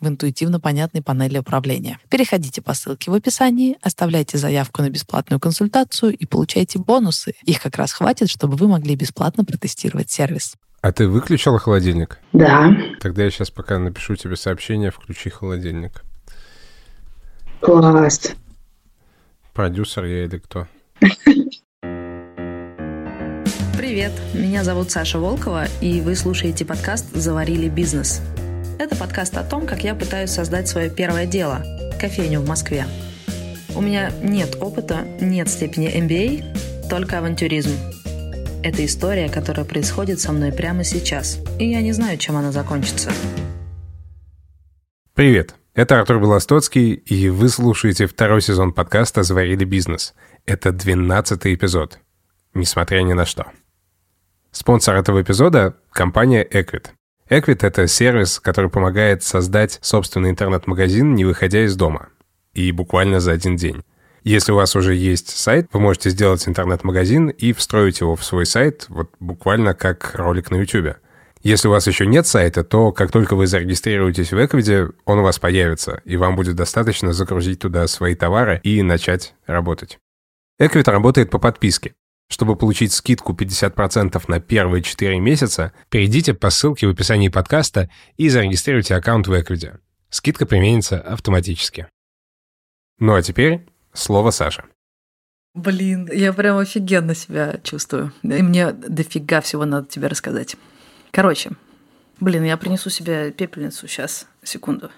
в интуитивно понятной панели управления. Переходите по ссылке в описании, оставляйте заявку на бесплатную консультацию и получайте бонусы. Их как раз хватит, чтобы вы могли бесплатно протестировать сервис. А ты выключила холодильник? Да. Тогда я сейчас пока напишу тебе сообщение «Включи холодильник». Класс. Продюсер я или кто? Привет, меня зовут Саша Волкова, и вы слушаете подкаст «Заварили бизнес». Это подкаст о том, как я пытаюсь создать свое первое дело – кофейню в Москве. У меня нет опыта, нет степени MBA, только авантюризм. Это история, которая происходит со мной прямо сейчас, и я не знаю, чем она закончится. Привет, это Артур Белостоцкий, и вы слушаете второй сезон подкаста «Заварили бизнес». Это двенадцатый эпизод, несмотря ни на что. Спонсор этого эпизода – компания Equid. Equit — это сервис, который помогает создать собственный интернет-магазин, не выходя из дома. И буквально за один день. Если у вас уже есть сайт, вы можете сделать интернет-магазин и встроить его в свой сайт, вот буквально как ролик на YouTube. Если у вас еще нет сайта, то как только вы зарегистрируетесь в Equid, он у вас появится, и вам будет достаточно загрузить туда свои товары и начать работать. Equid работает по подписке. Чтобы получить скидку 50% на первые 4 месяца, перейдите по ссылке в описании подкаста и зарегистрируйте аккаунт в Equity. Скидка применится автоматически. Ну а теперь слово Саше. Блин, я прям офигенно себя чувствую. И мне дофига всего надо тебе рассказать. Короче, блин, я принесу себе пепельницу сейчас. Секунду.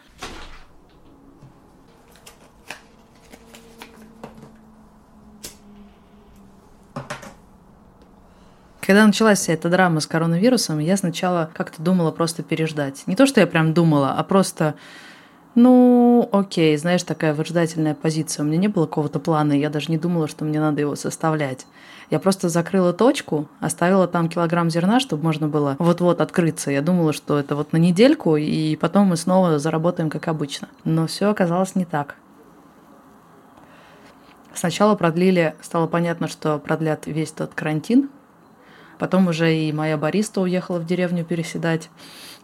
Когда началась вся эта драма с коронавирусом, я сначала как-то думала просто переждать. Не то, что я прям думала, а просто ну, окей, знаешь, такая выжидательная позиция. У меня не было какого-то плана, я даже не думала, что мне надо его составлять. Я просто закрыла точку, оставила там килограмм зерна, чтобы можно было вот-вот открыться. Я думала, что это вот на недельку, и потом мы снова заработаем, как обычно. Но все оказалось не так. Сначала продлили, стало понятно, что продлят весь тот карантин, Потом уже и моя бариста уехала в деревню переседать.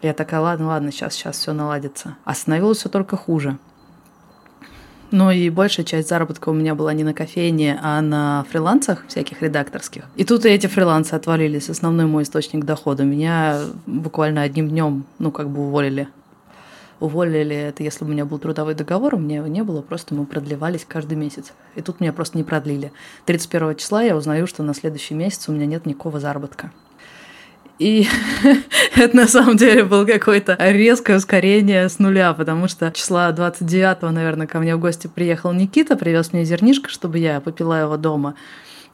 Я такая, ладно, ладно, сейчас, сейчас все наладится. А становилось все только хуже. Ну и большая часть заработка у меня была не на кофейне, а на фрилансах всяких редакторских. И тут и эти фрилансы отвалились. Основной мой источник дохода. Меня буквально одним днем, ну, как бы уволили уволили это, если бы у меня был трудовой договор, у меня его не было, просто мы продлевались каждый месяц. И тут меня просто не продлили. 31 числа я узнаю, что на следующий месяц у меня нет никакого заработка. И это на самом деле было какое-то резкое ускорение с нуля, потому что числа 29-го, наверное, ко мне в гости приехал Никита, привез мне зернишко, чтобы я попила его дома.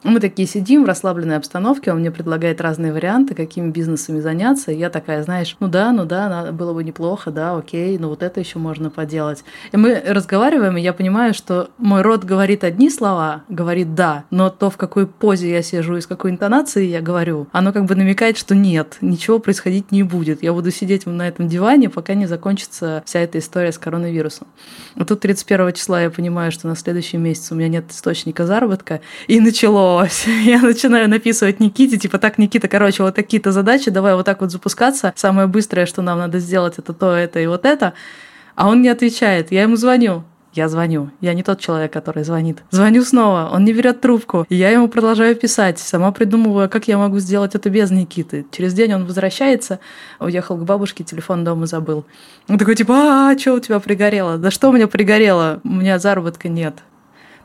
Мы такие сидим в расслабленной обстановке, он мне предлагает разные варианты, какими бизнесами заняться. Я такая, знаешь, ну да, ну да, было бы неплохо, да, окей, ну вот это еще можно поделать. И мы разговариваем, и я понимаю, что мой рот говорит одни слова, говорит да, но то, в какой позе я сижу и с какой интонацией я говорю, оно как бы намекает, что нет, ничего происходить не будет. Я буду сидеть на этом диване, пока не закончится вся эта история с коронавирусом. А тут 31 числа я понимаю, что на следующий месяц у меня нет источника заработка, и начало началось. Я начинаю написывать Никите, типа, так, Никита, короче, вот такие-то задачи, давай вот так вот запускаться. Самое быстрое, что нам надо сделать, это то, это и вот это. А он не отвечает. Я ему звоню. Я звоню. Я не тот человек, который звонит. Звоню снова, он не берет трубку. Я ему продолжаю писать. Сама придумываю, как я могу сделать это без Никиты. Через день он возвращается, уехал к бабушке, телефон дома забыл. Он такой, типа, а, что у тебя пригорело? Да что у меня пригорело? У меня заработка нет.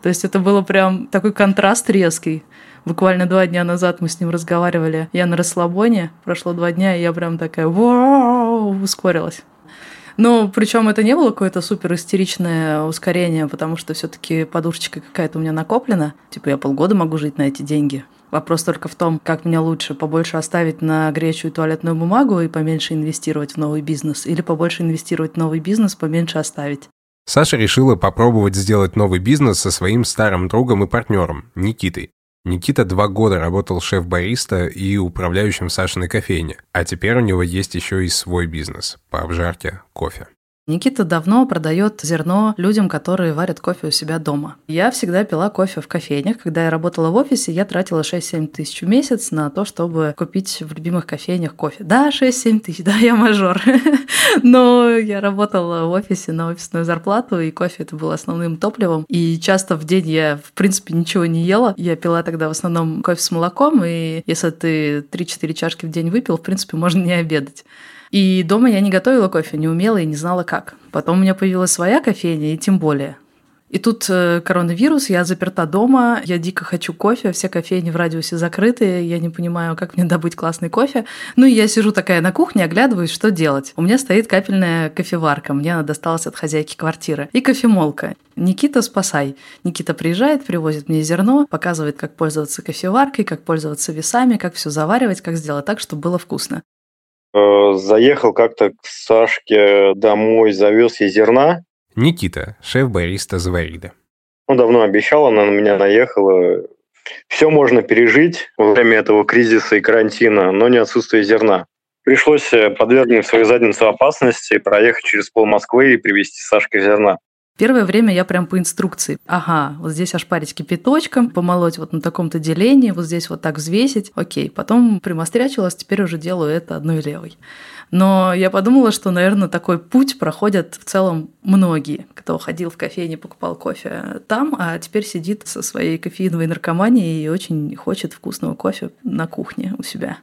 То есть это было прям такой контраст резкий. Буквально два дня назад мы с ним разговаривали. Я на расслабоне, прошло два дня, и я прям такая вау, ускорилась. Но причем это не было какое-то супер истеричное ускорение, потому что все-таки подушечка какая-то у меня накоплена. Типа я полгода могу жить на эти деньги. Вопрос только в том, как мне лучше побольше оставить на гречу и туалетную бумагу и поменьше инвестировать в новый бизнес, или побольше инвестировать в новый бизнес, поменьше оставить. Саша решила попробовать сделать новый бизнес со своим старым другом и партнером Никитой. Никита два года работал шеф-бариста и управляющим Сашиной кофейне, а теперь у него есть еще и свой бизнес по обжарке кофе. Никита давно продает зерно людям, которые варят кофе у себя дома. Я всегда пила кофе в кофейнях. Когда я работала в офисе, я тратила 6-7 тысяч в месяц на то, чтобы купить в любимых кофейнях кофе. Да, 6-7 тысяч, да, я мажор. Но я работала в офисе на офисную зарплату, и кофе это было основным топливом. И часто в день я, в принципе, ничего не ела. Я пила тогда в основном кофе с молоком, и если ты 3-4 чашки в день выпил, в принципе, можно не обедать. И дома я не готовила кофе, не умела и не знала как. Потом у меня появилась своя кофейня, и тем более. И тут э, коронавирус, я заперта дома, я дико хочу кофе, все кофейни в радиусе закрыты, я не понимаю, как мне добыть классный кофе. Ну и я сижу такая на кухне, оглядываюсь, что делать. У меня стоит капельная кофеварка, мне она досталась от хозяйки квартиры, и кофемолка. Никита, спасай. Никита приезжает, привозит мне зерно, показывает, как пользоваться кофеваркой, как пользоваться весами, как все заваривать, как сделать так, чтобы было вкусно. Э, заехал как-то к Сашке домой, завез ей зерна. Никита, шеф-бариста Заварида. Он давно обещал, она на меня наехала. Все можно пережить во время этого кризиса и карантина, но не отсутствие зерна. Пришлось э, подвергнуть свою задницу опасности, проехать через пол Москвы и привезти Сашке зерна. Первое время я прям по инструкции. Ага, вот здесь ошпарить кипяточком, помолоть вот на таком-то делении, вот здесь вот так взвесить. Окей, потом примострячилась, теперь уже делаю это одной левой. Но я подумала, что, наверное, такой путь проходят в целом многие, кто ходил в кофейне, покупал кофе там, а теперь сидит со своей кофеиновой наркоманией и очень хочет вкусного кофе на кухне у себя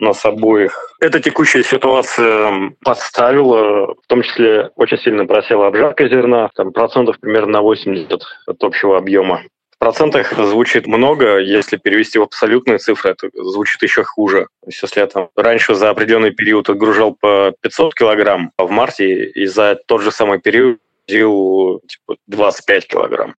нас обоих. Эта текущая ситуация подставила, в том числе очень сильно просела обжарка зерна, там процентов примерно на 80 от общего объема. В процентах звучит много, если перевести в абсолютные цифры, это звучит еще хуже. То есть если я там раньше за определенный период отгружал по 500 килограмм, а в марте и за тот же самый период типа 25 килограмм.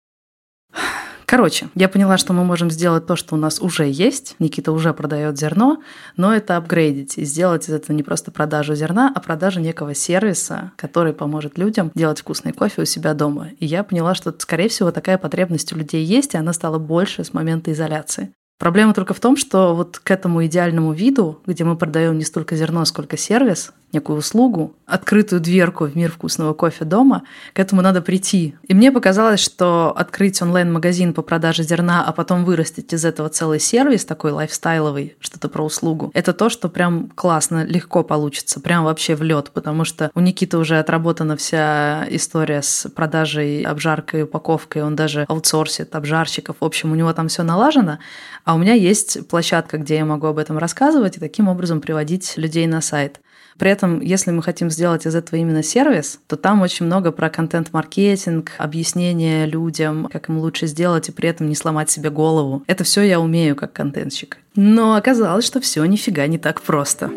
Короче, я поняла, что мы можем сделать то, что у нас уже есть. Никита уже продает зерно, но это апгрейдить и сделать из этого не просто продажу зерна, а продажу некого сервиса, который поможет людям делать вкусный кофе у себя дома. И я поняла, что, скорее всего, такая потребность у людей есть, и она стала больше с момента изоляции. Проблема только в том, что вот к этому идеальному виду, где мы продаем не столько зерно, сколько сервис, некую услугу, открытую дверку в мир вкусного кофе дома, к этому надо прийти. И мне показалось, что открыть онлайн-магазин по продаже зерна, а потом вырастить из этого целый сервис такой лайфстайловый, что-то про услугу, это то, что прям классно, легко получится, прям вообще в лед, потому что у Никиты уже отработана вся история с продажей, обжаркой, упаковкой, он даже аутсорсит обжарщиков, в общем, у него там все налажено, а у меня есть площадка, где я могу об этом рассказывать и таким образом приводить людей на сайт. При этом, если мы хотим сделать из этого именно сервис, то там очень много про контент-маркетинг, объяснение людям, как им лучше сделать и при этом не сломать себе голову. Это все я умею как контентщик. Но оказалось, что все нифига не так просто.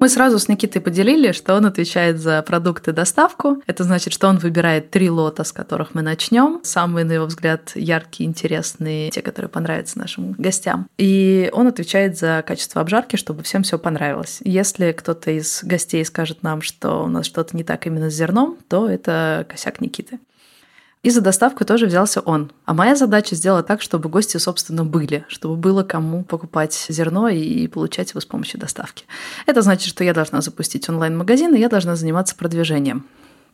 Мы сразу с Никитой поделили, что он отвечает за продукты доставку. Это значит, что он выбирает три лота, с которых мы начнем. Самые, на его взгляд, яркие, интересные, те, которые понравятся нашим гостям. И он отвечает за качество обжарки, чтобы всем все понравилось. Если кто-то из гостей скажет нам, что у нас что-то не так именно с зерном, то это косяк Никиты. И за доставку тоже взялся он. А моя задача сделать так, чтобы гости, собственно, были, чтобы было кому покупать зерно и получать его с помощью доставки. Это значит, что я должна запустить онлайн-магазин, и я должна заниматься продвижением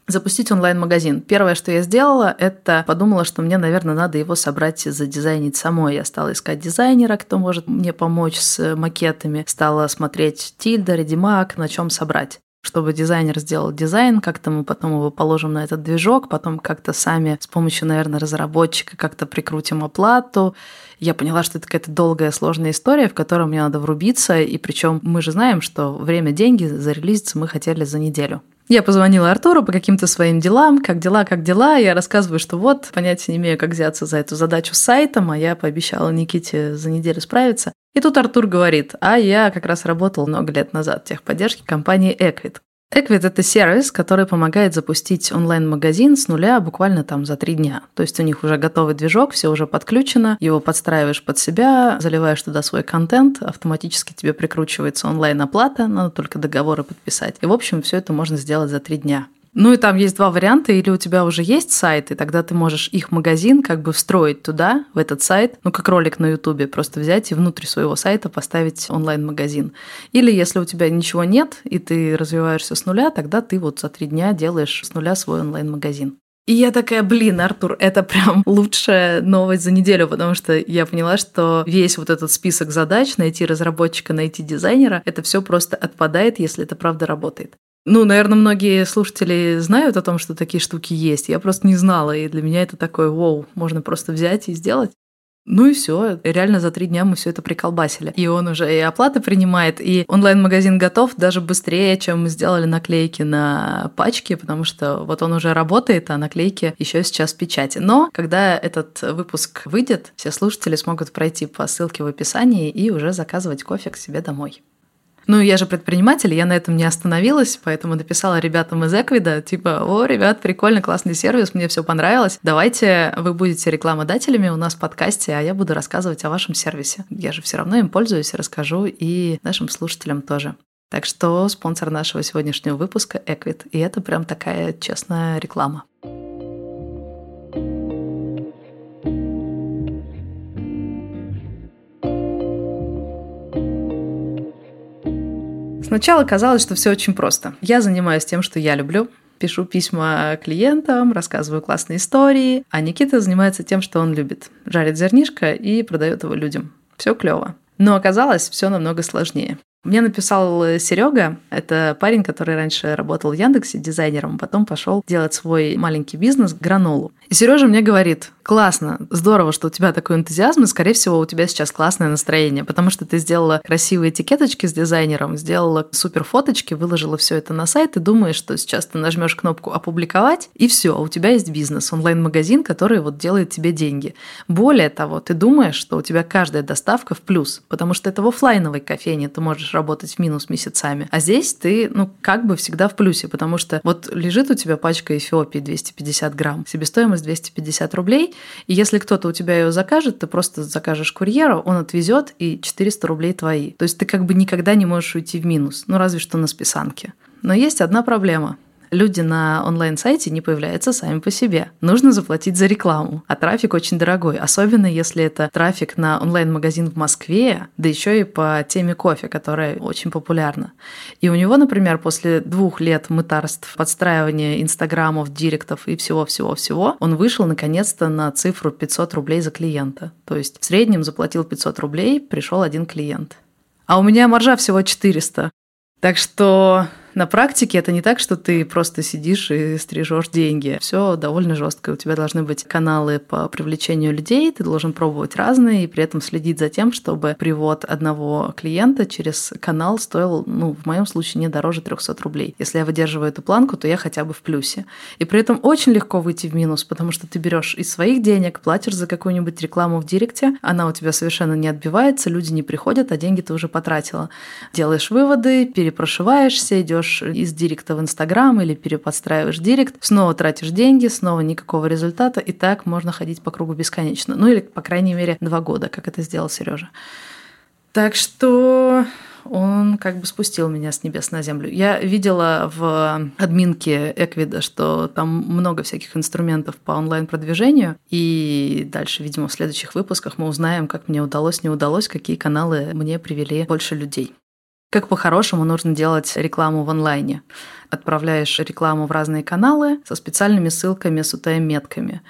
запустить онлайн-магазин. Первое, что я сделала, это подумала, что мне, наверное, надо его собрать и задизайнить самой. Я стала искать дизайнера, кто может мне помочь с макетами. Стала смотреть Тильда, Редимак, на чем собрать. Чтобы дизайнер сделал дизайн, как-то мы потом его положим на этот движок, потом как-то сами с помощью, наверное, разработчика как-то прикрутим оплату. Я поняла, что это какая-то долгая, сложная история, в которую мне надо врубиться, и причем мы же знаем, что время, деньги, зарелизиться мы хотели за неделю. Я позвонила Артуру по каким-то своим делам, как дела, как дела. Я рассказываю, что вот, понятия не имею, как взяться за эту задачу с сайтом, а я пообещала Никите за неделю справиться. И тут Артур говорит, а я как раз работал много лет назад в техподдержке компании Equid. Equid – это сервис, который помогает запустить онлайн-магазин с нуля буквально там за три дня. То есть у них уже готовый движок, все уже подключено, его подстраиваешь под себя, заливаешь туда свой контент, автоматически тебе прикручивается онлайн-оплата, надо только договоры подписать. И, в общем, все это можно сделать за три дня. Ну и там есть два варианта. Или у тебя уже есть сайт, и тогда ты можешь их магазин как бы встроить туда, в этот сайт, ну как ролик на Ютубе, просто взять и внутрь своего сайта поставить онлайн-магазин. Или если у тебя ничего нет, и ты развиваешься с нуля, тогда ты вот за три дня делаешь с нуля свой онлайн-магазин. И я такая, блин, Артур, это прям лучшая новость за неделю, потому что я поняла, что весь вот этот список задач, найти разработчика, найти дизайнера, это все просто отпадает, если это правда работает. Ну, наверное, многие слушатели знают о том, что такие штуки есть. Я просто не знала, и для меня это такое, вау, можно просто взять и сделать. Ну и все, реально за три дня мы все это приколбасили. И он уже и оплаты принимает, и онлайн-магазин готов даже быстрее, чем мы сделали наклейки на пачки, потому что вот он уже работает, а наклейки еще сейчас в печати. Но когда этот выпуск выйдет, все слушатели смогут пройти по ссылке в описании и уже заказывать кофе к себе домой. Ну, я же предприниматель, я на этом не остановилась, поэтому написала ребятам из Эквида, типа, о, ребят, прикольно, классный сервис, мне все понравилось. Давайте вы будете рекламодателями у нас в подкасте, а я буду рассказывать о вашем сервисе. Я же все равно им пользуюсь, расскажу и нашим слушателям тоже. Так что спонсор нашего сегодняшнего выпуска – Эквид. И это прям такая честная реклама. Сначала казалось, что все очень просто. Я занимаюсь тем, что я люблю, пишу письма клиентам, рассказываю классные истории, а Никита занимается тем, что он любит. Жарит зернишко и продает его людям. Все клево. Но оказалось все намного сложнее. Мне написал э, Серега, это парень, который раньше работал в Яндексе дизайнером, а потом пошел делать свой маленький бизнес гранолу. И Сережа мне говорит, классно, здорово, что у тебя такой энтузиазм, и, скорее всего, у тебя сейчас классное настроение, потому что ты сделала красивые этикеточки с дизайнером, сделала супер фоточки, выложила все это на сайт и думаешь, что сейчас ты нажмешь кнопку «Опубликовать», и все, у тебя есть бизнес, онлайн-магазин, который вот делает тебе деньги. Более того, ты думаешь, что у тебя каждая доставка в плюс, потому что это в офлайновой кофейне, ты можешь работать в минус месяцами. А здесь ты, ну, как бы всегда в плюсе, потому что вот лежит у тебя пачка Эфиопии 250 грамм, себестоимость 250 рублей, и если кто-то у тебя ее закажет, ты просто закажешь курьеру, он отвезет, и 400 рублей твои. То есть ты как бы никогда не можешь уйти в минус, ну разве что на списанке. Но есть одна проблема люди на онлайн-сайте не появляются сами по себе. Нужно заплатить за рекламу, а трафик очень дорогой, особенно если это трафик на онлайн-магазин в Москве, да еще и по теме кофе, которая очень популярна. И у него, например, после двух лет мытарств, подстраивания инстаграмов, директов и всего-всего-всего, он вышел наконец-то на цифру 500 рублей за клиента. То есть в среднем заплатил 500 рублей, пришел один клиент. А у меня маржа всего 400. Так что на практике это не так, что ты просто сидишь и стрижешь деньги. Все довольно жестко. У тебя должны быть каналы по привлечению людей, ты должен пробовать разные и при этом следить за тем, чтобы привод одного клиента через канал стоил, ну, в моем случае, не дороже 300 рублей. Если я выдерживаю эту планку, то я хотя бы в плюсе. И при этом очень легко выйти в минус, потому что ты берешь из своих денег, платишь за какую-нибудь рекламу в директе, она у тебя совершенно не отбивается, люди не приходят, а деньги ты уже потратила. Делаешь выводы, перепрошиваешься, идешь идешь из директа в Инстаграм или переподстраиваешь директ, снова тратишь деньги, снова никакого результата, и так можно ходить по кругу бесконечно. Ну или, по крайней мере, два года, как это сделал Сережа. Так что он как бы спустил меня с небес на землю. Я видела в админке Эквида, что там много всяких инструментов по онлайн-продвижению, и дальше, видимо, в следующих выпусках мы узнаем, как мне удалось, не удалось, какие каналы мне привели больше людей как по-хорошему нужно делать рекламу в онлайне. отправляешь рекламу в разные каналы со специальными ссылками с UTM-метками.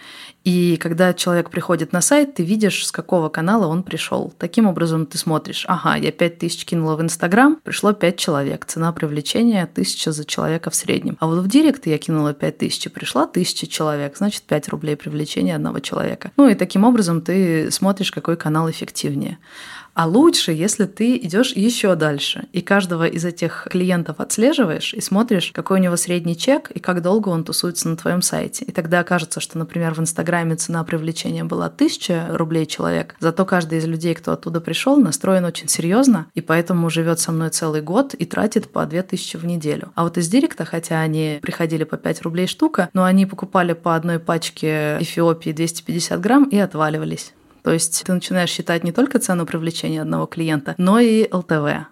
И когда человек приходит на сайт, ты видишь, с какого канала он пришел. Таким образом ты смотришь, ага, я 5 тысяч кинула в Инстаграм, пришло 5 человек, цена привлечения 1000 за человека в среднем. А вот в Директ я кинула 5 тысяч, пришла 1000 человек, значит 5 рублей привлечения одного человека. Ну и таким образом ты смотришь, какой канал эффективнее. А лучше, если ты идешь еще дальше и каждого из этих клиентов отслеживаешь и смотришь, какой у него средний чек и как долго он тусуется на твоем сайте. И тогда окажется, что, например, в Инстаграме цена привлечения была 1000 рублей человек, зато каждый из людей, кто оттуда пришел, настроен очень серьезно и поэтому живет со мной целый год и тратит по 2000 в неделю. А вот из Директа, хотя они приходили по 5 рублей штука, но они покупали по одной пачке Эфиопии 250 грамм и отваливались. То есть ты начинаешь считать не только цену привлечения одного клиента, но и ЛТВ.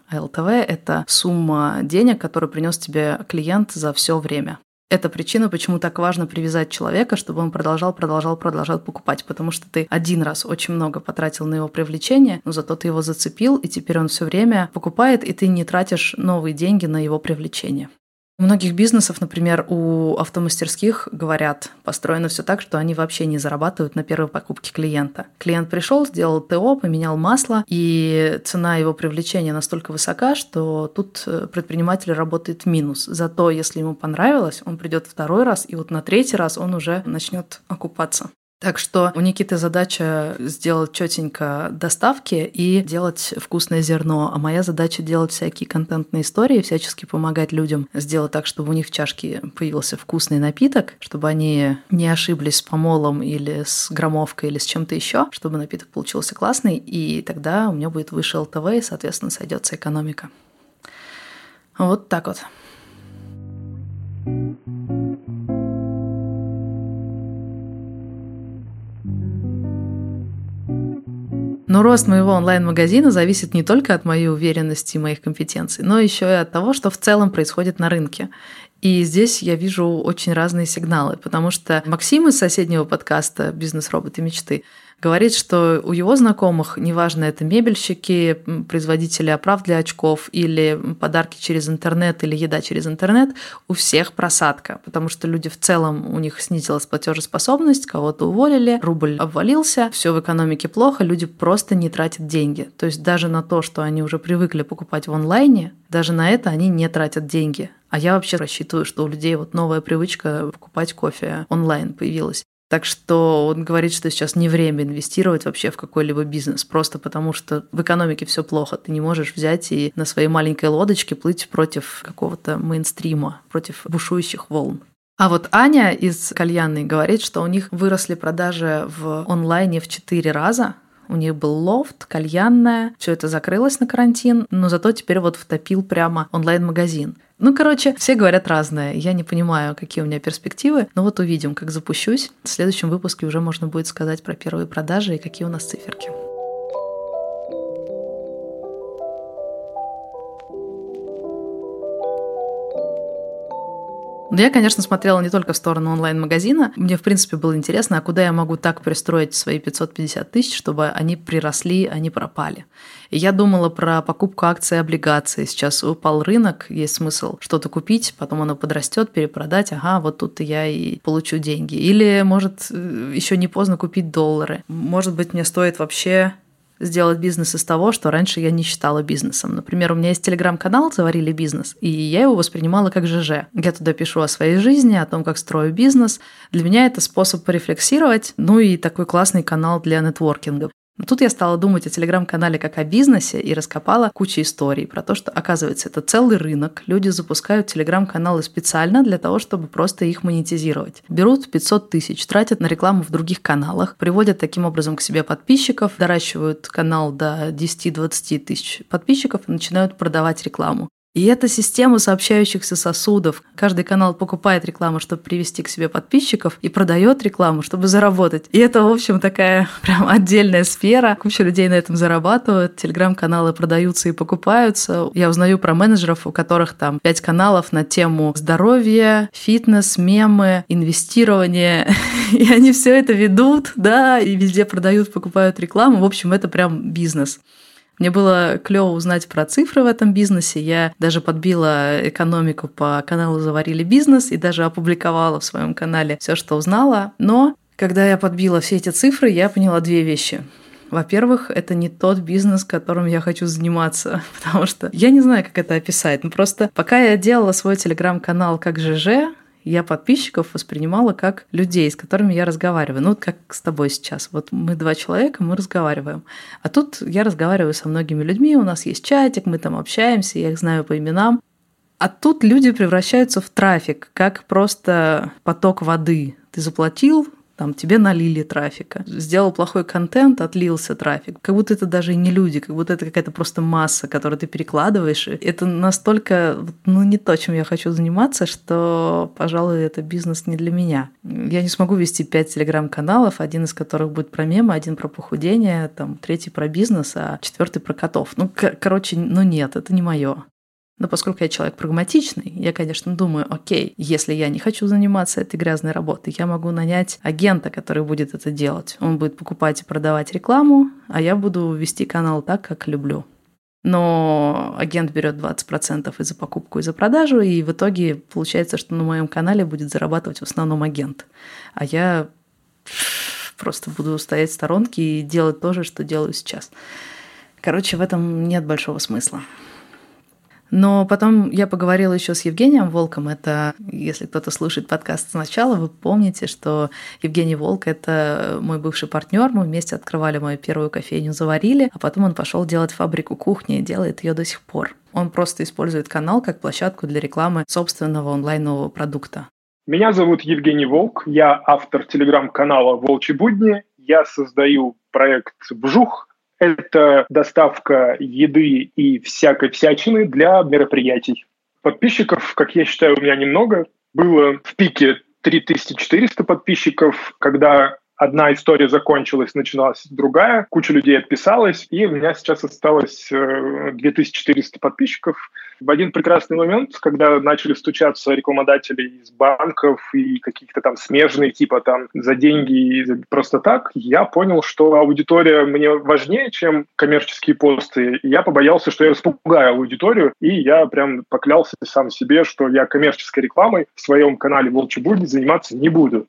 А ЛТВ – это сумма денег, которую принес тебе клиент за все время. Это причина, почему так важно привязать человека, чтобы он продолжал, продолжал, продолжал покупать, потому что ты один раз очень много потратил на его привлечение, но зато ты его зацепил, и теперь он все время покупает, и ты не тратишь новые деньги на его привлечение. У многих бизнесов, например, у автомастерских, говорят, построено все так, что они вообще не зарабатывают на первой покупке клиента. Клиент пришел, сделал ТО, поменял масло, и цена его привлечения настолько высока, что тут э, предприниматель работает в минус. Зато, если ему понравилось, он придет второй раз, и вот на третий раз он уже начнет окупаться. Так что у Никиты задача сделать четенько доставки и делать вкусное зерно, а моя задача делать всякие контентные истории, всячески помогать людям сделать так, чтобы у них в чашке появился вкусный напиток, чтобы они не ошиблись с помолом или с громовкой или с чем-то еще, чтобы напиток получился классный, и тогда у меня будет выше ЛТВ, и, соответственно, сойдется экономика. Вот так вот. Но рост моего онлайн-магазина зависит не только от моей уверенности и моих компетенций, но еще и от того, что в целом происходит на рынке. И здесь я вижу очень разные сигналы, потому что Максим из соседнего подкаста «Бизнес-роботы мечты» говорит, что у его знакомых, неважно, это мебельщики, производители оправ для очков или подарки через интернет или еда через интернет, у всех просадка, потому что люди в целом, у них снизилась платежеспособность, кого-то уволили, рубль обвалился, все в экономике плохо, люди просто не тратят деньги. То есть даже на то, что они уже привыкли покупать в онлайне, даже на это они не тратят деньги. А я вообще рассчитываю, что у людей вот новая привычка покупать кофе онлайн появилась. Так что он говорит, что сейчас не время инвестировать вообще в какой-либо бизнес, просто потому что в экономике все плохо. Ты не можешь взять и на своей маленькой лодочке плыть против какого-то мейнстрима, против бушующих волн. А вот Аня из кальянной говорит, что у них выросли продажи в онлайне в 4 раза, у них был лофт, кальянная, все это закрылось на карантин, но зато теперь вот втопил прямо онлайн-магазин. Ну, короче, все говорят разное. Я не понимаю, какие у меня перспективы, но вот увидим, как запущусь. В следующем выпуске уже можно будет сказать про первые продажи и какие у нас циферки. Но я, конечно, смотрела не только в сторону онлайн-магазина. Мне, в принципе, было интересно, а куда я могу так пристроить свои 550 тысяч, чтобы они приросли, не пропали. И я думала про покупку акций и облигаций. Сейчас упал рынок, есть смысл что-то купить, потом оно подрастет, перепродать, ага, вот тут я и получу деньги. Или, может, э, еще не поздно купить доллары. Может быть, мне стоит вообще сделать бизнес из того, что раньше я не считала бизнесом. Например, у меня есть телеграм-канал «Заварили бизнес», и я его воспринимала как ЖЖ. Я туда пишу о своей жизни, о том, как строю бизнес. Для меня это способ порефлексировать, ну и такой классный канал для нетворкинга. Тут я стала думать о телеграм-канале как о бизнесе и раскопала кучу историй про то, что, оказывается, это целый рынок. Люди запускают телеграм-каналы специально для того, чтобы просто их монетизировать. Берут 500 тысяч, тратят на рекламу в других каналах, приводят таким образом к себе подписчиков, доращивают канал до 10-20 тысяч подписчиков и начинают продавать рекламу. И это система сообщающихся сосудов. Каждый канал покупает рекламу, чтобы привести к себе подписчиков, и продает рекламу, чтобы заработать. И это, в общем, такая прям отдельная сфера. Куча людей на этом зарабатывают. Телеграм-каналы продаются и покупаются. Я узнаю про менеджеров, у которых там пять каналов на тему здоровья, фитнес, мемы, инвестирование. И они все это ведут, да, и везде продают, покупают рекламу. В общем, это прям бизнес. Мне было клево узнать про цифры в этом бизнесе. Я даже подбила экономику по каналу «Заварили бизнес» и даже опубликовала в своем канале все, что узнала. Но когда я подбила все эти цифры, я поняла две вещи. Во-первых, это не тот бизнес, которым я хочу заниматься, потому что я не знаю, как это описать. Ну, просто пока я делала свой телеграм-канал как ЖЖ, я подписчиков воспринимала как людей, с которыми я разговариваю. Ну, вот как с тобой сейчас. Вот мы два человека, мы разговариваем. А тут я разговариваю со многими людьми, у нас есть чатик, мы там общаемся, я их знаю по именам. А тут люди превращаются в трафик, как просто поток воды. Ты заплатил, там тебе налили трафика. Сделал плохой контент, отлился трафик. Как будто это даже не люди, как будто это какая-то просто масса, которую ты перекладываешь. Это настолько, ну, не то, чем я хочу заниматься, что, пожалуй, это бизнес не для меня. Я не смогу вести пять телеграм-каналов, один из которых будет про мемы, один про похудение, там, третий про бизнес, а четвертый про котов. Ну, короче, ну нет, это не мое. Но поскольку я человек прагматичный, я, конечно, думаю, окей, если я не хочу заниматься этой грязной работой, я могу нанять агента, который будет это делать. Он будет покупать и продавать рекламу, а я буду вести канал так, как люблю. Но агент берет 20% и за покупку, и за продажу, и в итоге получается, что на моем канале будет зарабатывать в основном агент. А я просто буду стоять в сторонке и делать то же, что делаю сейчас. Короче, в этом нет большого смысла. Но потом я поговорила еще с Евгением Волком. Это, если кто-то слушает подкаст сначала, вы помните, что Евгений Волк – это мой бывший партнер. Мы вместе открывали мою первую кофейню «Заварили», а потом он пошел делать фабрику кухни и делает ее до сих пор. Он просто использует канал как площадку для рекламы собственного онлайнового продукта. Меня зовут Евгений Волк, я автор телеграм-канала «Волчьи будни», я создаю проект «Вжух», это доставка еды и всякой всячины для мероприятий. Подписчиков, как я считаю, у меня немного. Было в пике 3400 подписчиков, когда одна история закончилась, начиналась другая, куча людей отписалась, и у меня сейчас осталось 2400 э, подписчиков. В один прекрасный момент, когда начали стучаться рекламодатели из банков и каких-то там смежные, типа там за деньги и просто так, я понял, что аудитория мне важнее, чем коммерческие посты. И я побоялся, что я распугаю аудиторию, и я прям поклялся сам себе, что я коммерческой рекламой в своем канале «Волчий будни» заниматься не буду.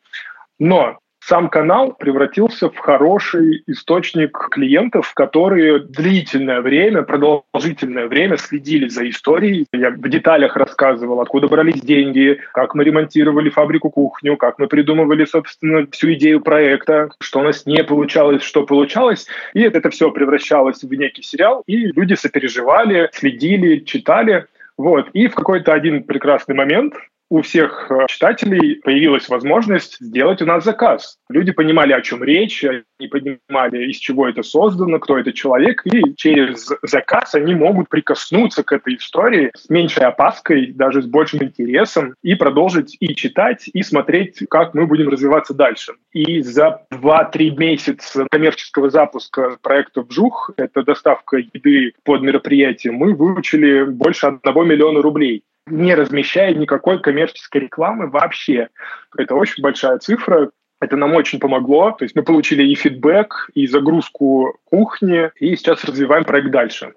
Но сам канал превратился в хороший источник клиентов, которые длительное время, продолжительное время следили за историей. Я в деталях рассказывал, откуда брались деньги, как мы ремонтировали фабрику-кухню, как мы придумывали, собственно, всю идею проекта, что у нас не получалось, что получалось. И это, все превращалось в некий сериал, и люди сопереживали, следили, читали. Вот. И в какой-то один прекрасный момент у всех э, читателей появилась возможность сделать у нас заказ. Люди понимали, о чем речь, они понимали, из чего это создано, кто это человек, и через заказ они могут прикоснуться к этой истории с меньшей опаской, даже с большим интересом, и продолжить и читать, и смотреть, как мы будем развиваться дальше. И за 2-3 месяца коммерческого запуска проекта «Вжух», это доставка еды под мероприятие, мы выучили больше 1 миллиона рублей не размещая никакой коммерческой рекламы вообще. Это очень большая цифра. Это нам очень помогло. То есть мы получили и фидбэк, и загрузку кухни, и сейчас развиваем проект дальше.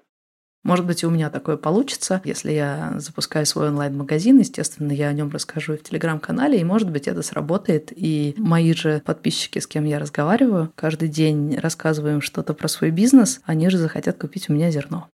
Может быть, и у меня такое получится, если я запускаю свой онлайн-магазин. Естественно, я о нем расскажу и в телеграм-канале, и, может быть, это сработает. И мои же подписчики, с кем я разговариваю, каждый день рассказываем что-то про свой бизнес, они же захотят купить у меня зерно.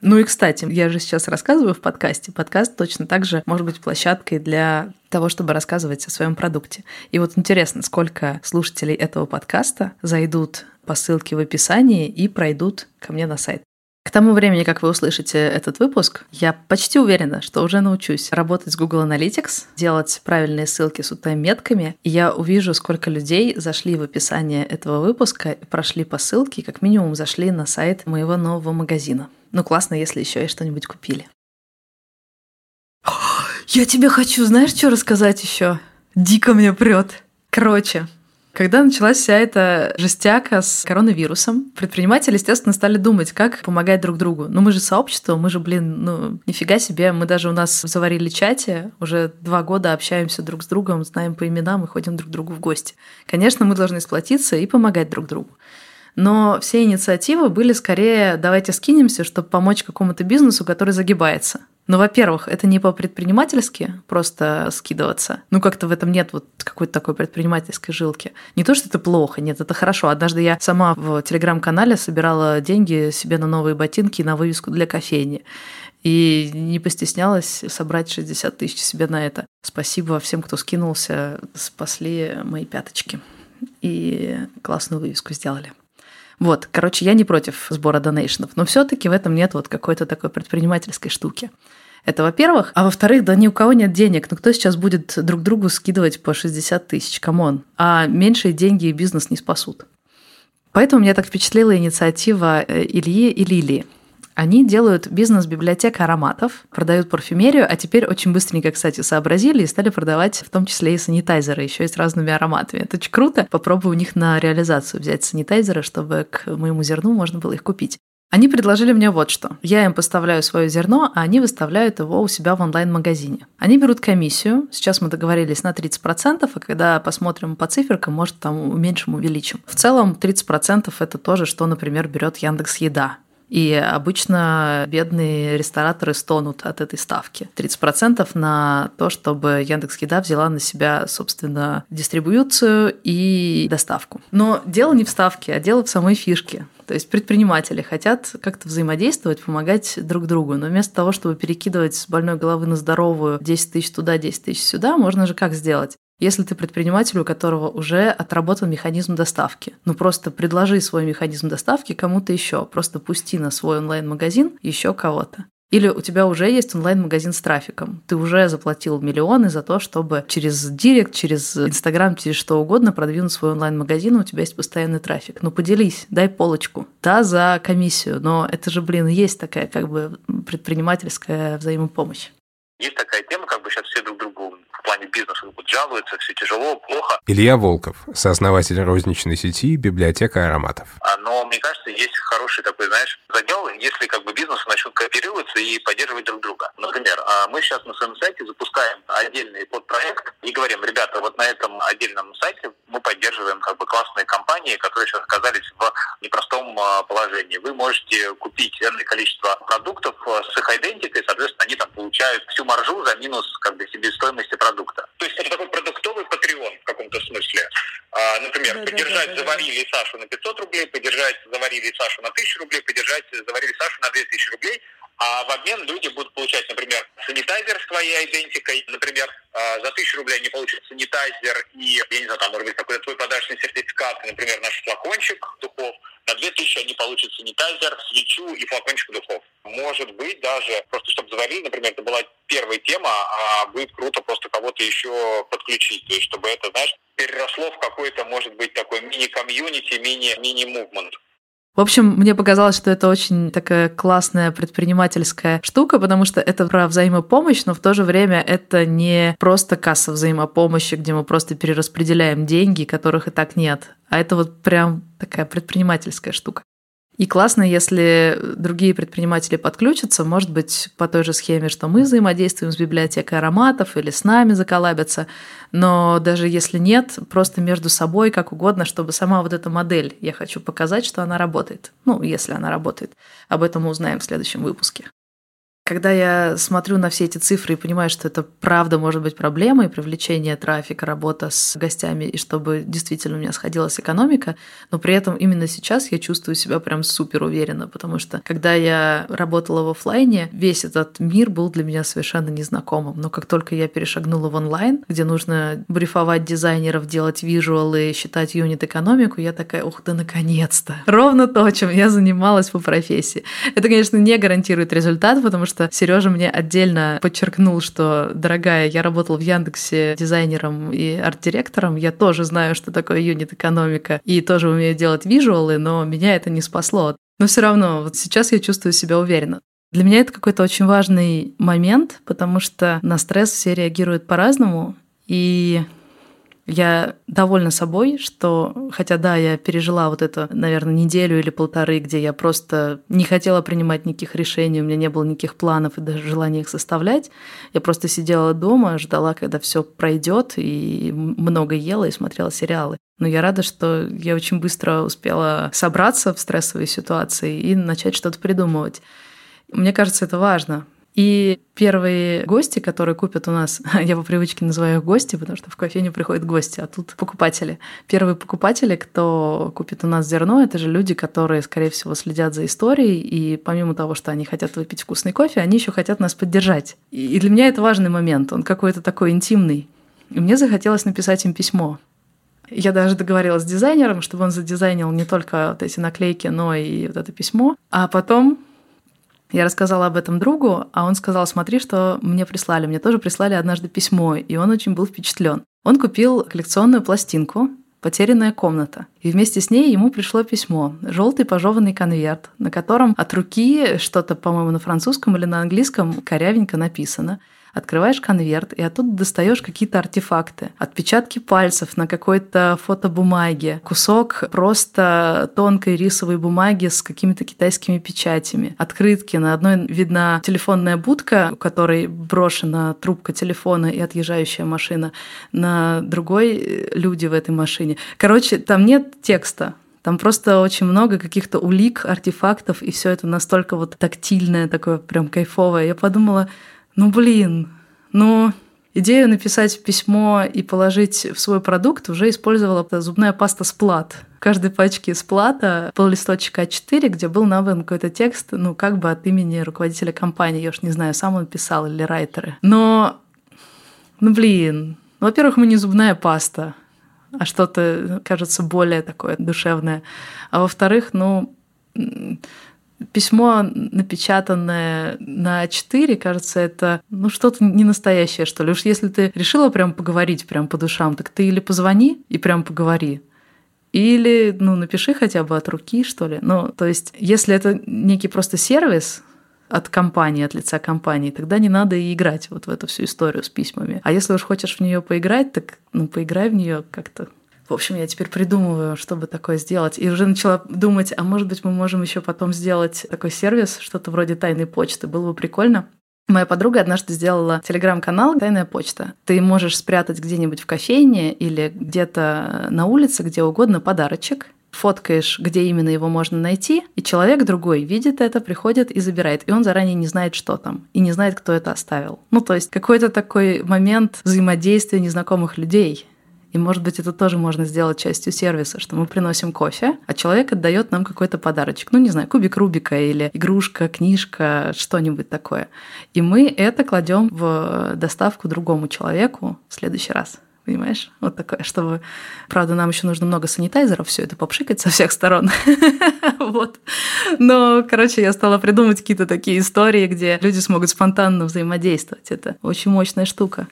Ну и, кстати, я же сейчас рассказываю в подкасте. Подкаст точно так же может быть площадкой для того, чтобы рассказывать о своем продукте. И вот интересно, сколько слушателей этого подкаста зайдут по ссылке в описании и пройдут ко мне на сайт. К тому времени, как вы услышите этот выпуск, я почти уверена, что уже научусь работать с Google Analytics, делать правильные ссылки с UTM-метками, и я увижу, сколько людей зашли в описание этого выпуска, прошли по ссылке, как минимум зашли на сайт моего нового магазина. Ну, классно, если еще и что-нибудь купили. Я тебе хочу, знаешь, что рассказать еще? Дико мне прет. Короче, когда началась вся эта жестяка с коронавирусом, предприниматели, естественно, стали думать, как помогать друг другу. Ну, мы же сообщество, мы же, блин, ну, нифига себе. Мы даже у нас заварили чате, уже два года общаемся друг с другом, знаем по именам и ходим друг к другу в гости. Конечно, мы должны сплотиться и помогать друг другу. Но все инициативы были скорее «давайте скинемся, чтобы помочь какому-то бизнесу, который загибается». Но, во-первых, это не по-предпринимательски просто скидываться. Ну, как-то в этом нет вот какой-то такой предпринимательской жилки. Не то, что это плохо, нет, это хорошо. Однажды я сама в телеграм-канале собирала деньги себе на новые ботинки и на вывеску для кофейни. И не постеснялась собрать 60 тысяч себе на это. Спасибо всем, кто скинулся, спасли мои пяточки. И классную вывеску сделали. Вот, короче, я не против сбора донейшенов, но все-таки в этом нет вот какой-то такой предпринимательской штуки. Это во-первых. А во-вторых, да ни у кого нет денег. Ну кто сейчас будет друг другу скидывать по 60 тысяч? Come on. А меньшие деньги и бизнес не спасут. Поэтому меня так впечатлила инициатива э, Ильи и Лилии. Они делают бизнес-библиотека ароматов, продают парфюмерию, а теперь очень быстренько, кстати, сообразили и стали продавать в том числе и санитайзеры, еще и с разными ароматами. Это очень круто. Попробую у них на реализацию взять санитайзеры, чтобы к моему зерну можно было их купить. Они предложили мне вот что. Я им поставляю свое зерно, а они выставляют его у себя в онлайн-магазине. Они берут комиссию. Сейчас мы договорились на 30%, а когда посмотрим по циферкам, может, там уменьшим, увеличим. В целом 30% это тоже, что, например, берет Яндекс Еда. И обычно бедные рестораторы стонут от этой ставки. 30% на то, чтобы Яндекс Еда взяла на себя, собственно, дистрибуцию и доставку. Но дело не в ставке, а дело в самой фишке. То есть предприниматели хотят как-то взаимодействовать, помогать друг другу. Но вместо того, чтобы перекидывать с больной головы на здоровую 10 тысяч туда, 10 тысяч сюда, можно же как сделать? Если ты предприниматель, у которого уже отработан механизм доставки, ну просто предложи свой механизм доставки кому-то еще, просто пусти на свой онлайн-магазин еще кого-то. Или у тебя уже есть онлайн-магазин с трафиком. Ты уже заплатил миллионы за то, чтобы через Директ, через Инстаграм, через что угодно продвинуть свой онлайн-магазин, у тебя есть постоянный трафик. Ну поделись, дай полочку. Да, за комиссию, но это же, блин, есть такая как бы предпринимательская взаимопомощь. Есть такая тема, плане бизнеса вот, жалуются, все тяжело, плохо. Илья Волков, сооснователь розничной сети «Библиотека ароматов». А, но, мне кажется, есть хороший такой, знаешь, задел, если как бы бизнесы начнут кооперироваться и поддерживать друг друга. Например, а, мы сейчас на своем сайте запускаем отдельный подпроект и говорим, ребята, вот на этом отдельном сайте мы поддерживаем как бы классные компании, которые сейчас оказались в непростом а, положении. Вы можете купить энное количество продуктов с их идентикой, соответственно, они там получают всю маржу за минус как бы себестоимости продукта продукта. То есть это такой продуктовый патреон в каком-то смысле. А, например, да, поддержать да, да, заварили Сашу на 500 рублей, поддержать заварили Сашу на 1000 рублей, поддержать заварили Сашу на 2000 рублей. А в обмен люди будут получать, например, санитайзер с твоей идентикой. Например, а, за тысячу рублей они получат санитайзер и, я не знаю, там, может быть, какой-то твой подарочный сертификат, например, наш флакончик духов. На две тысячи они получат санитайзер, свечу и флакончик духов. Может быть, даже просто чтобы заварили, например, это была первая тема, а будет круто просто кого-то еще подключить. То есть, чтобы это, знаешь, переросло в какой-то, может быть, такой мини-комьюнити, мини-мувмент. В общем, мне показалось, что это очень такая классная предпринимательская штука, потому что это про взаимопомощь, но в то же время это не просто касса взаимопомощи, где мы просто перераспределяем деньги, которых и так нет, а это вот прям такая предпринимательская штука. И классно, если другие предприниматели подключатся, может быть, по той же схеме, что мы взаимодействуем с библиотекой ароматов или с нами заколабятся. Но даже если нет, просто между собой, как угодно, чтобы сама вот эта модель, я хочу показать, что она работает. Ну, если она работает. Об этом мы узнаем в следующем выпуске. Когда я смотрю на все эти цифры и понимаю, что это правда может быть проблемой, привлечение трафика, работа с гостями, и чтобы действительно у меня сходилась экономика, но при этом именно сейчас я чувствую себя прям супер уверенно, потому что когда я работала в офлайне, весь этот мир был для меня совершенно незнакомым. Но как только я перешагнула в онлайн, где нужно брифовать дизайнеров, делать визуалы, считать юнит-экономику, я такая, ух, да наконец-то. Ровно то, чем я занималась по профессии. Это, конечно, не гарантирует результат, потому что что Сережа мне отдельно подчеркнул, что, дорогая, я работал в Яндексе дизайнером и арт-директором, я тоже знаю, что такое юнит-экономика, и тоже умею делать визуалы, но меня это не спасло. Но все равно, вот сейчас я чувствую себя уверенно. Для меня это какой-то очень важный момент, потому что на стресс все реагируют по-разному, и Я довольна собой, что, хотя да, я пережила вот это, наверное, неделю или полторы, где я просто не хотела принимать никаких решений, у меня не было никаких планов и даже желания их составлять. Я просто сидела дома, ждала, когда все пройдет, и много ела и смотрела сериалы. Но я рада, что я очень быстро успела собраться в стрессовой ситуации и начать что-то придумывать. Мне кажется, это важно. И первые гости, которые купят у нас, я по привычке называю их гости, потому что в кофейню приходят гости, а тут покупатели. Первые покупатели, кто купит у нас зерно, это же люди, которые, скорее всего, следят за историей, и помимо того, что они хотят выпить вкусный кофе, они еще хотят нас поддержать. И для меня это важный момент, он какой-то такой интимный. И мне захотелось написать им письмо. Я даже договорилась с дизайнером, чтобы он задизайнил не только вот эти наклейки, но и вот это письмо. А потом я рассказала об этом другу, а он сказал, смотри, что мне прислали. Мне тоже прислали однажды письмо, и он очень был впечатлен. Он купил коллекционную пластинку «Потерянная комната». И вместе с ней ему пришло письмо. Желтый пожеванный конверт, на котором от руки что-то, по-моему, на французском или на английском корявенько написано – Открываешь конверт, и оттуда достаешь какие-то артефакты. Отпечатки пальцев на какой-то фотобумаге, кусок просто тонкой рисовой бумаги с какими-то китайскими печатями, открытки. На одной видна телефонная будка, у которой брошена трубка телефона и отъезжающая машина, на другой э, люди в этой машине. Короче, там нет текста, там просто очень много каких-то улик, артефактов, и все это настолько вот тактильное, такое прям кайфовое. Я подумала, ну блин, ну идею написать письмо и положить в свой продукт уже использовала зубная паста Сплат. В каждой пачке Сплата был листочек А4, где был набран какой-то текст, ну как бы от имени руководителя компании, я уж не знаю, сам он писал или райтеры. Но, ну блин, во-первых, мы не зубная паста, а что-то, кажется, более такое душевное. А во-вторых, ну, письмо, напечатанное на А4, кажется, это ну, что-то не настоящее, что ли. Уж если ты решила прям поговорить прям по душам, так ты или позвони и прям поговори, или, ну, напиши хотя бы от руки, что ли. Ну, то есть, если это некий просто сервис, от компании, от лица компании, тогда не надо и играть вот в эту всю историю с письмами. А если уж хочешь в нее поиграть, так ну поиграй в нее как-то в общем, я теперь придумываю, чтобы такое сделать. И уже начала думать, а может быть, мы можем еще потом сделать такой сервис, что-то вроде тайной почты. Было бы прикольно. Моя подруга однажды сделала телеграм-канал «Тайная почта». Ты можешь спрятать где-нибудь в кофейне или где-то на улице, где угодно, подарочек, фоткаешь, где именно его можно найти, и человек другой видит это, приходит и забирает. И он заранее не знает, что там, и не знает, кто это оставил. Ну, то есть какой-то такой момент взаимодействия незнакомых людей. И, может быть, это тоже можно сделать частью сервиса, что мы приносим кофе, а человек отдает нам какой-то подарочек. Ну, не знаю, кубик Рубика или игрушка, книжка, что-нибудь такое. И мы это кладем в доставку другому человеку в следующий раз понимаешь? Вот такое, чтобы... Правда, нам еще нужно много санитайзеров, все это попшикать со всех сторон. вот. Но, короче, я стала придумывать какие-то такие истории, где люди смогут спонтанно взаимодействовать. Это очень мощная штука.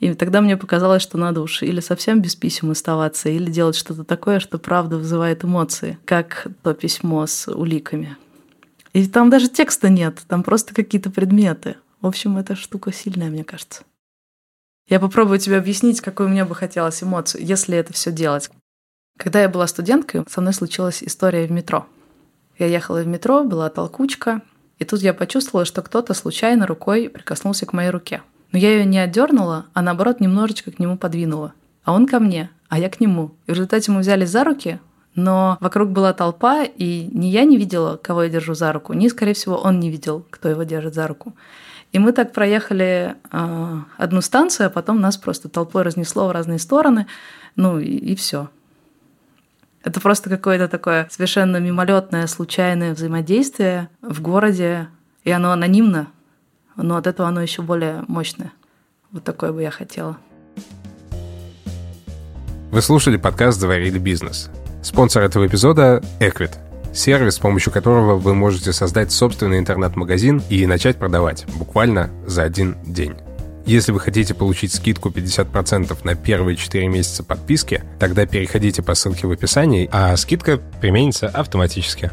И тогда мне показалось, что надо уж или совсем без писем оставаться, или делать что-то такое, что правда вызывает эмоции, как то письмо с уликами. И там даже текста нет, там просто какие-то предметы. В общем, эта штука сильная, мне кажется. Я попробую тебе объяснить, какой у меня бы хотелось эмоцию, если это все делать. Когда я была студенткой, со мной случилась история в метро. Я ехала в метро, была толкучка, и тут я почувствовала, что кто-то случайно рукой прикоснулся к моей руке. Но я ее не отдернула, а наоборот немножечко к нему подвинула. А он ко мне, а я к нему. И в результате мы взялись за руки, но вокруг была толпа, и ни я не видела, кого я держу за руку, ни, скорее всего, он не видел, кто его держит за руку. И мы так проехали э, одну станцию, а потом нас просто толпой разнесло в разные стороны, ну и, и все. Это просто какое-то такое совершенно мимолетное, случайное взаимодействие в городе, и оно анонимно, но от этого оно еще более мощное. Вот такое бы я хотела. Вы слушали подкаст «Заварили бизнес». Спонсор этого эпизода — Equid, сервис, с помощью которого вы можете создать собственный интернет-магазин и начать продавать буквально за один день. Если вы хотите получить скидку 50% на первые 4 месяца подписки, тогда переходите по ссылке в описании, а скидка применится автоматически.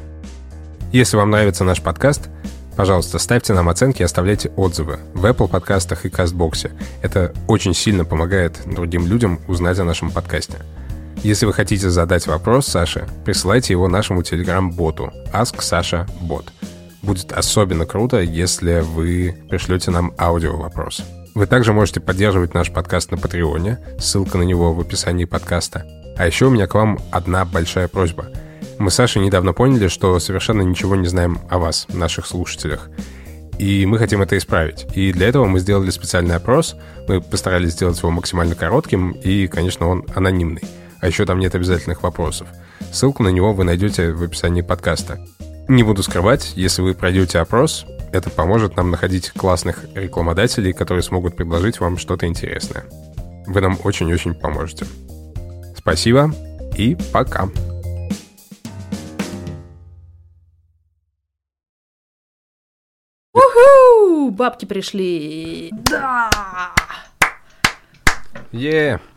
Если вам нравится наш подкаст, Пожалуйста, ставьте нам оценки и оставляйте отзывы в Apple подкастах и Кастбоксе. Это очень сильно помогает другим людям узнать о нашем подкасте. Если вы хотите задать вопрос Саше, присылайте его нашему телеграм-боту Ask Sasha Bot. Будет особенно круто, если вы пришлете нам аудио-вопрос. Вы также можете поддерживать наш подкаст на Патреоне, ссылка на него в описании подкаста. А еще у меня к вам одна большая просьба – мы с Сашей недавно поняли, что совершенно ничего не знаем о вас, наших слушателях. И мы хотим это исправить. И для этого мы сделали специальный опрос. Мы постарались сделать его максимально коротким, и, конечно, он анонимный. А еще там нет обязательных вопросов. Ссылку на него вы найдете в описании подкаста. Не буду скрывать, если вы пройдете опрос, это поможет нам находить классных рекламодателей, которые смогут предложить вам что-то интересное. Вы нам очень-очень поможете. Спасибо и пока. Бабки пришли. Да! Е! Yeah.